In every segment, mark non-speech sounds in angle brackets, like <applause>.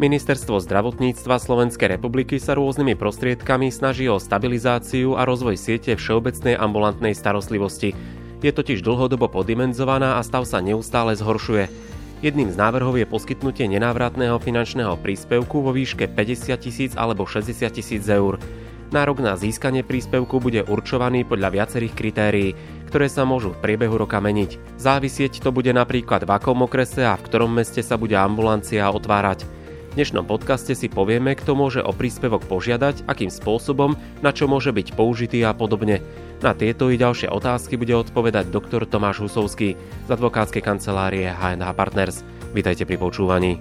Ministerstvo zdravotníctva Slovenskej republiky sa rôznymi prostriedkami snaží o stabilizáciu a rozvoj siete všeobecnej ambulantnej starostlivosti. Je totiž dlhodobo podimenzovaná a stav sa neustále zhoršuje. Jedným z návrhov je poskytnutie nenávratného finančného príspevku vo výške 50 tisíc alebo 60 tisíc eur. Nárok na získanie príspevku bude určovaný podľa viacerých kritérií, ktoré sa môžu v priebehu roka meniť. Závisieť to bude napríklad v akom okrese a v ktorom meste sa bude ambulancia otvárať. V dnešnom podcaste si povieme, kto môže o príspevok požiadať, akým spôsobom, na čo môže byť použitý a podobne. Na tieto i ďalšie otázky bude odpovedať doktor Tomáš Husovský z advokátskej kancelárie HNH Partners. Vítajte pri počúvaní.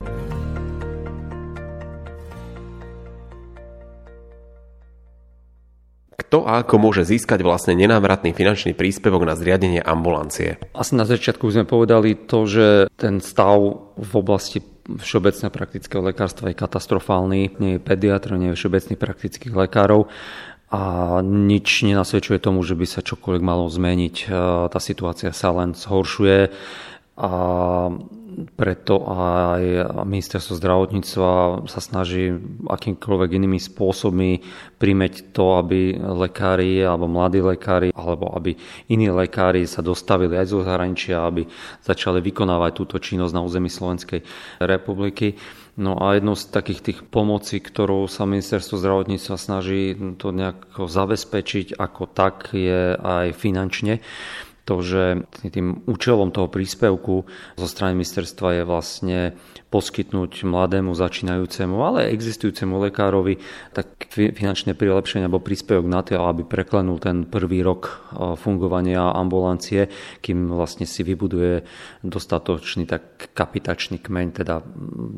Kto ako môže získať vlastne nenávratný finančný príspevok na zriadenie ambulancie? Asi na začiatku sme povedali to, že ten stav v oblasti všeobecného praktického lekárstva je katastrofálny. Nie je pediatr, nie je všeobecných praktických lekárov a nič nenasvedčuje tomu, že by sa čokoľvek malo zmeniť. Tá situácia sa len zhoršuje a preto aj ministerstvo zdravotníctva sa snaží akýmkoľvek inými spôsobmi primeť to, aby lekári alebo mladí lekári alebo aby iní lekári sa dostavili aj zo zahraničia, aby začali vykonávať túto činnosť na území Slovenskej republiky. No a jednou z takých tých pomocí, ktorou sa ministerstvo zdravotníctva snaží to nejako zabezpečiť ako tak, je aj finančne to, že tým účelom toho príspevku zo strany ministerstva je vlastne poskytnúť mladému začínajúcemu, ale existujúcemu lekárovi tak finančné prilepšenie alebo príspevok na to, aby preklenul ten prvý rok fungovania ambulancie, kým vlastne si vybuduje dostatočný tak kapitačný kmeň, teda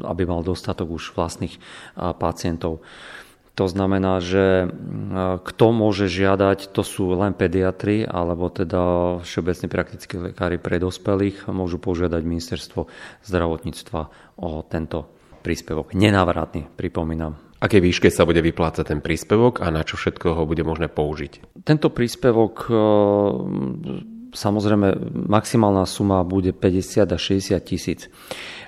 aby mal dostatok už vlastných pacientov. To znamená, že kto môže žiadať, to sú len pediatri alebo teda všeobecní praktickí lekári pre dospelých. Môžu požiadať ministerstvo zdravotníctva o tento príspevok. Nenávratný, pripomínam. Aké výške sa bude vyplácať ten príspevok a na čo všetko ho bude možné použiť? Tento príspevok samozrejme maximálna suma bude 50 až 60 tisíc.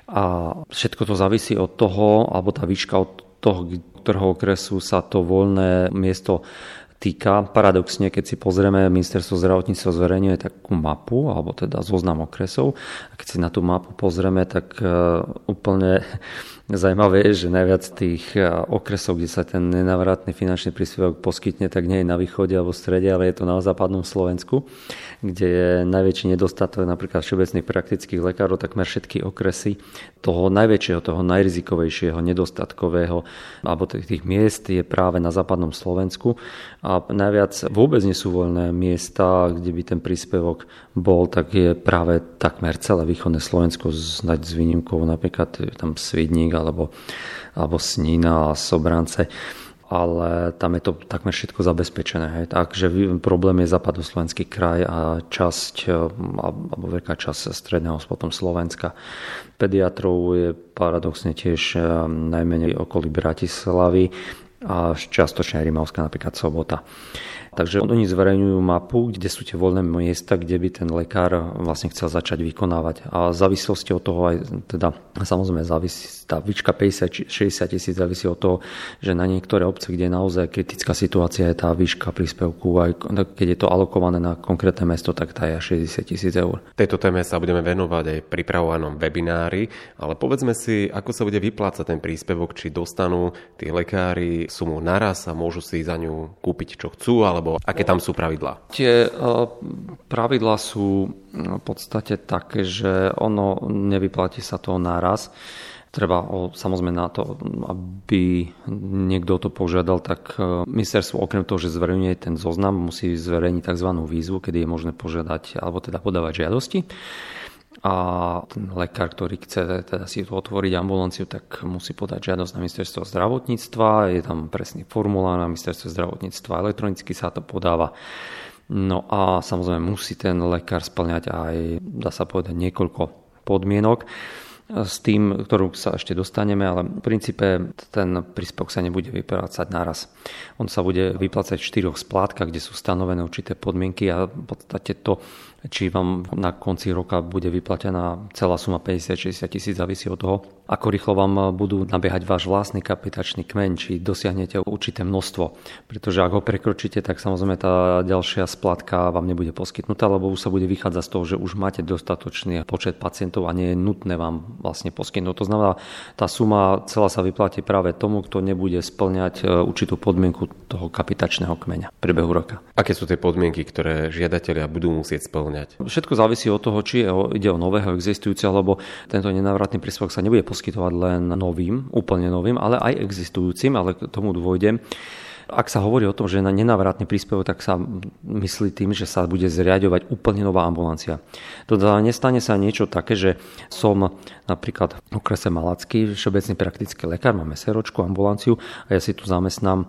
A všetko to závisí od toho, alebo tá výška od toho, ktorého okresu sa to voľné miesto týka. Paradoxne, keď si pozrieme, ministerstvo zdravotníctva zverejňuje takú mapu, alebo teda zoznam okresov. A keď si na tú mapu pozrieme, tak e, úplne <laughs> Zajímavé je, že najviac tých eh, okresov, kde sa ten nenávratný finančný príspevok poskytne, tak nie je na východe alebo v strede, ale je to na západnom Slovensku, kde je najväčší nedostatok napríklad všeobecných praktických lekárov, takmer všetky okresy toho najväčšieho, toho najrizikovejšieho, nedostatkového alebo tých miest je práve na západnom Slovensku a najviac vôbec nie sú voľné miesta, kde by ten príspevok bol, tak je práve takmer celé východné Slovensko, snať s výnimkou napríklad tam Svidník alebo, alebo Snína a Sobrance ale tam je to takmer všetko zabezpečené. Hej. Takže problém je západoslovenský kraj a časť, e, alebo veľká časť stredného potom Slovenska. Pediatrov je paradoxne tiež e, najmenej okolí Bratislavy a čiastočne aj Rimavská, napríklad Sobota. Takže oni zverejňujú mapu, kde sú tie voľné miesta, kde by ten lekár vlastne chcel začať vykonávať. A v závislosti od toho aj, teda samozrejme závisí, tá výška 50-60 tisíc závisí od toho, že na niektoré obce, kde je naozaj kritická situácia, je tá výška príspevku, aj keď je to alokované na konkrétne mesto, tak tá je 60 tisíc eur. Tejto téme sa budeme venovať aj pripravovanom webinári, ale povedzme si, ako sa bude vyplácať ten príspevok, či dostanú tí lekári sumu naraz a môžu si za ňu kúpiť čo chcú, alebo alebo aké tam sú pravidlá? Tie e, pravidlá sú v podstate také, že ono nevyplatí sa to naraz. Treba samozrejme na to, aby niekto to požiadal, tak e, ministerstvo okrem toho, že zverejňuje ten zoznam, musí zverejniť tzv. výzvu, kedy je možné požiadať alebo teda podávať žiadosti a ten lekár, ktorý chce teda si otvoriť ambulanciu, tak musí podať žiadosť na ministerstvo zdravotníctva, je tam presný formulár na ministerstvo zdravotníctva, elektronicky sa to podáva. No a samozrejme musí ten lekár splňať aj, dá sa povedať, niekoľko podmienok s tým, ktorú sa ešte dostaneme, ale v princípe ten príspevok sa nebude vyplácať naraz. On sa bude vyplácať v štyroch splátkach, kde sú stanovené určité podmienky a v podstate to či vám na konci roka bude vyplatená celá suma 50-60 tisíc, závisí od toho, ako rýchlo vám budú nabiehať váš vlastný kapitačný kmeň, či dosiahnete určité množstvo. Pretože ak ho prekročíte, tak samozrejme tá ďalšia splatka vám nebude poskytnutá, lebo už sa bude vychádzať z toho, že už máte dostatočný počet pacientov a nie je nutné vám vlastne poskytnúť. To znamená, tá suma celá sa vyplatí práve tomu, kto nebude splňať e, určitú podmienku toho kapitačného kmeňa v priebehu roka. Aké sú tie podmienky, ktoré žiadatelia budú musieť splňať? Všetko závisí od toho, či ide o nového existujúceho, lebo tento nenávratný príspevok sa nebude poskytovať len novým, úplne novým, ale aj existujúcim, ale k tomu dôjdem. Ak sa hovorí o tom, že na nenávratný príspevok, tak sa myslí tým, že sa bude zriadovať úplne nová ambulancia. Teda nestane sa niečo také, že som napríklad v okrese Malacký, všeobecný praktický lekár, máme seročku, ambulanciu a ja si tu zamestnám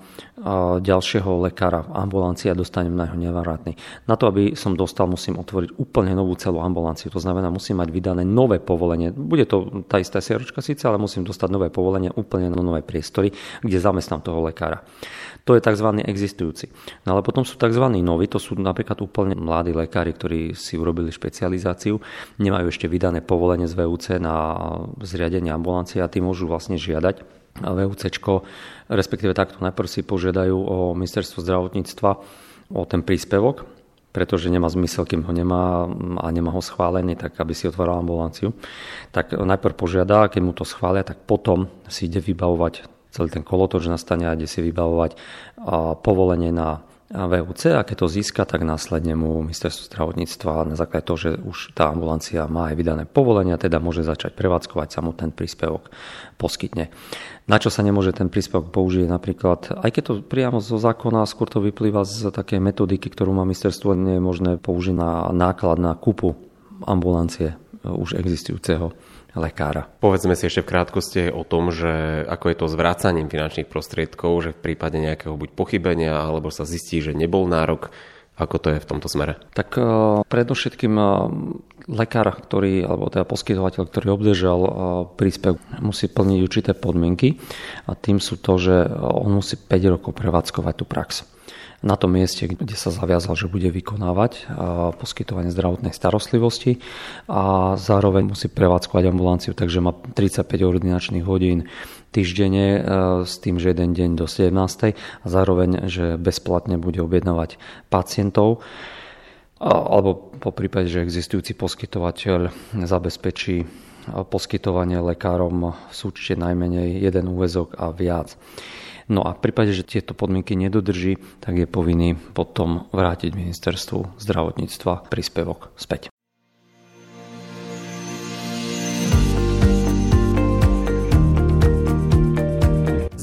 ďalšieho lekára v ambulancii a dostanem na jeho nenávratný. Na to, aby som dostal, musím otvoriť úplne novú celú ambulanciu. To znamená, musím mať vydané nové povolenie. Bude to tá istá seročka síce, ale musím dostať nové povolenie úplne na nové priestory, kde zamestnám toho lekára. To je tzv. existujúci. No ale potom sú tzv. noví, to sú napríklad úplne mladí lekári, ktorí si urobili špecializáciu, nemajú ešte vydané povolenie z VUC na zriadenie ambulancie a tí môžu vlastne žiadať VUC, respektíve takto najprv si požiadajú o ministerstvo zdravotníctva o ten príspevok, pretože nemá zmysel, kým ho nemá a nemá ho schválený, tak aby si otváral ambulanciu. Tak najprv požiada, keď mu to schvália, tak potom si ide vybavovať celý ten kolotoč nastane a ide si vybavovať povolenie na VUC a keď to získa, tak následne mu ministerstvo zdravotníctva na základe toho, že už tá ambulancia má aj vydané povolenia, teda môže začať prevádzkovať sa mu ten príspevok poskytne. Na čo sa nemôže ten príspevok použiť napríklad, aj keď to priamo zo zákona, skôr to vyplýva z takej metodiky, ktorú má ministerstvo, nie je možné použiť na náklad na kúpu ambulancie už existujúceho lekára. Povedzme si ešte v krátkosti o tom, že ako je to s vrácaním finančných prostriedkov, že v prípade nejakého buď pochybenia alebo sa zistí, že nebol nárok, ako to je v tomto smere? Tak uh, predovšetkým uh, lekár, ktorý, alebo teda poskytovateľ, ktorý obdržal uh, príspevok, musí plniť určité podmienky a tým sú to, že on musí 5 rokov prevádzkovať tú prax na tom mieste, kde sa zaviazal, že bude vykonávať poskytovanie zdravotnej starostlivosti a zároveň musí prevádzkovať ambulanciu, takže má 35 ordinačných hodín týždenne e, s tým, že jeden deň do 17. a zároveň, že bezplatne bude objednávať pacientov alebo po prípade, že existujúci poskytovateľ zabezpečí poskytovanie lekárom v súčte najmenej jeden úvezok a viac. No a v prípade, že tieto podmienky nedodrží, tak je povinný potom vrátiť ministerstvu zdravotníctva príspevok späť.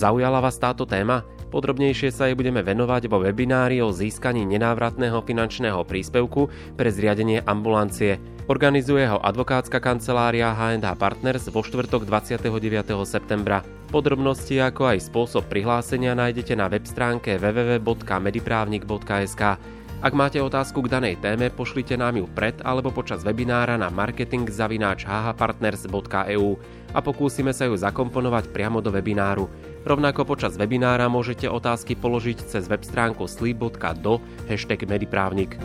Zaujala vás táto téma? Podrobnejšie sa jej budeme venovať vo webinári o získaní nenávratného finančného príspevku pre zriadenie ambulancie. Organizuje ho advokátska kancelária H&H Partners vo štvrtok 29. septembra. Podrobnosti ako aj spôsob prihlásenia nájdete na web stránke www.mediprávnik.sk. Ak máte otázku k danej téme, pošlite nám ju pred alebo počas webinára na marketing.hhpartners.eu a pokúsime sa ju zakomponovať priamo do webináru. Rovnako počas webinára môžete otázky položiť cez web stránku sleep.do hashtag mediprávnik.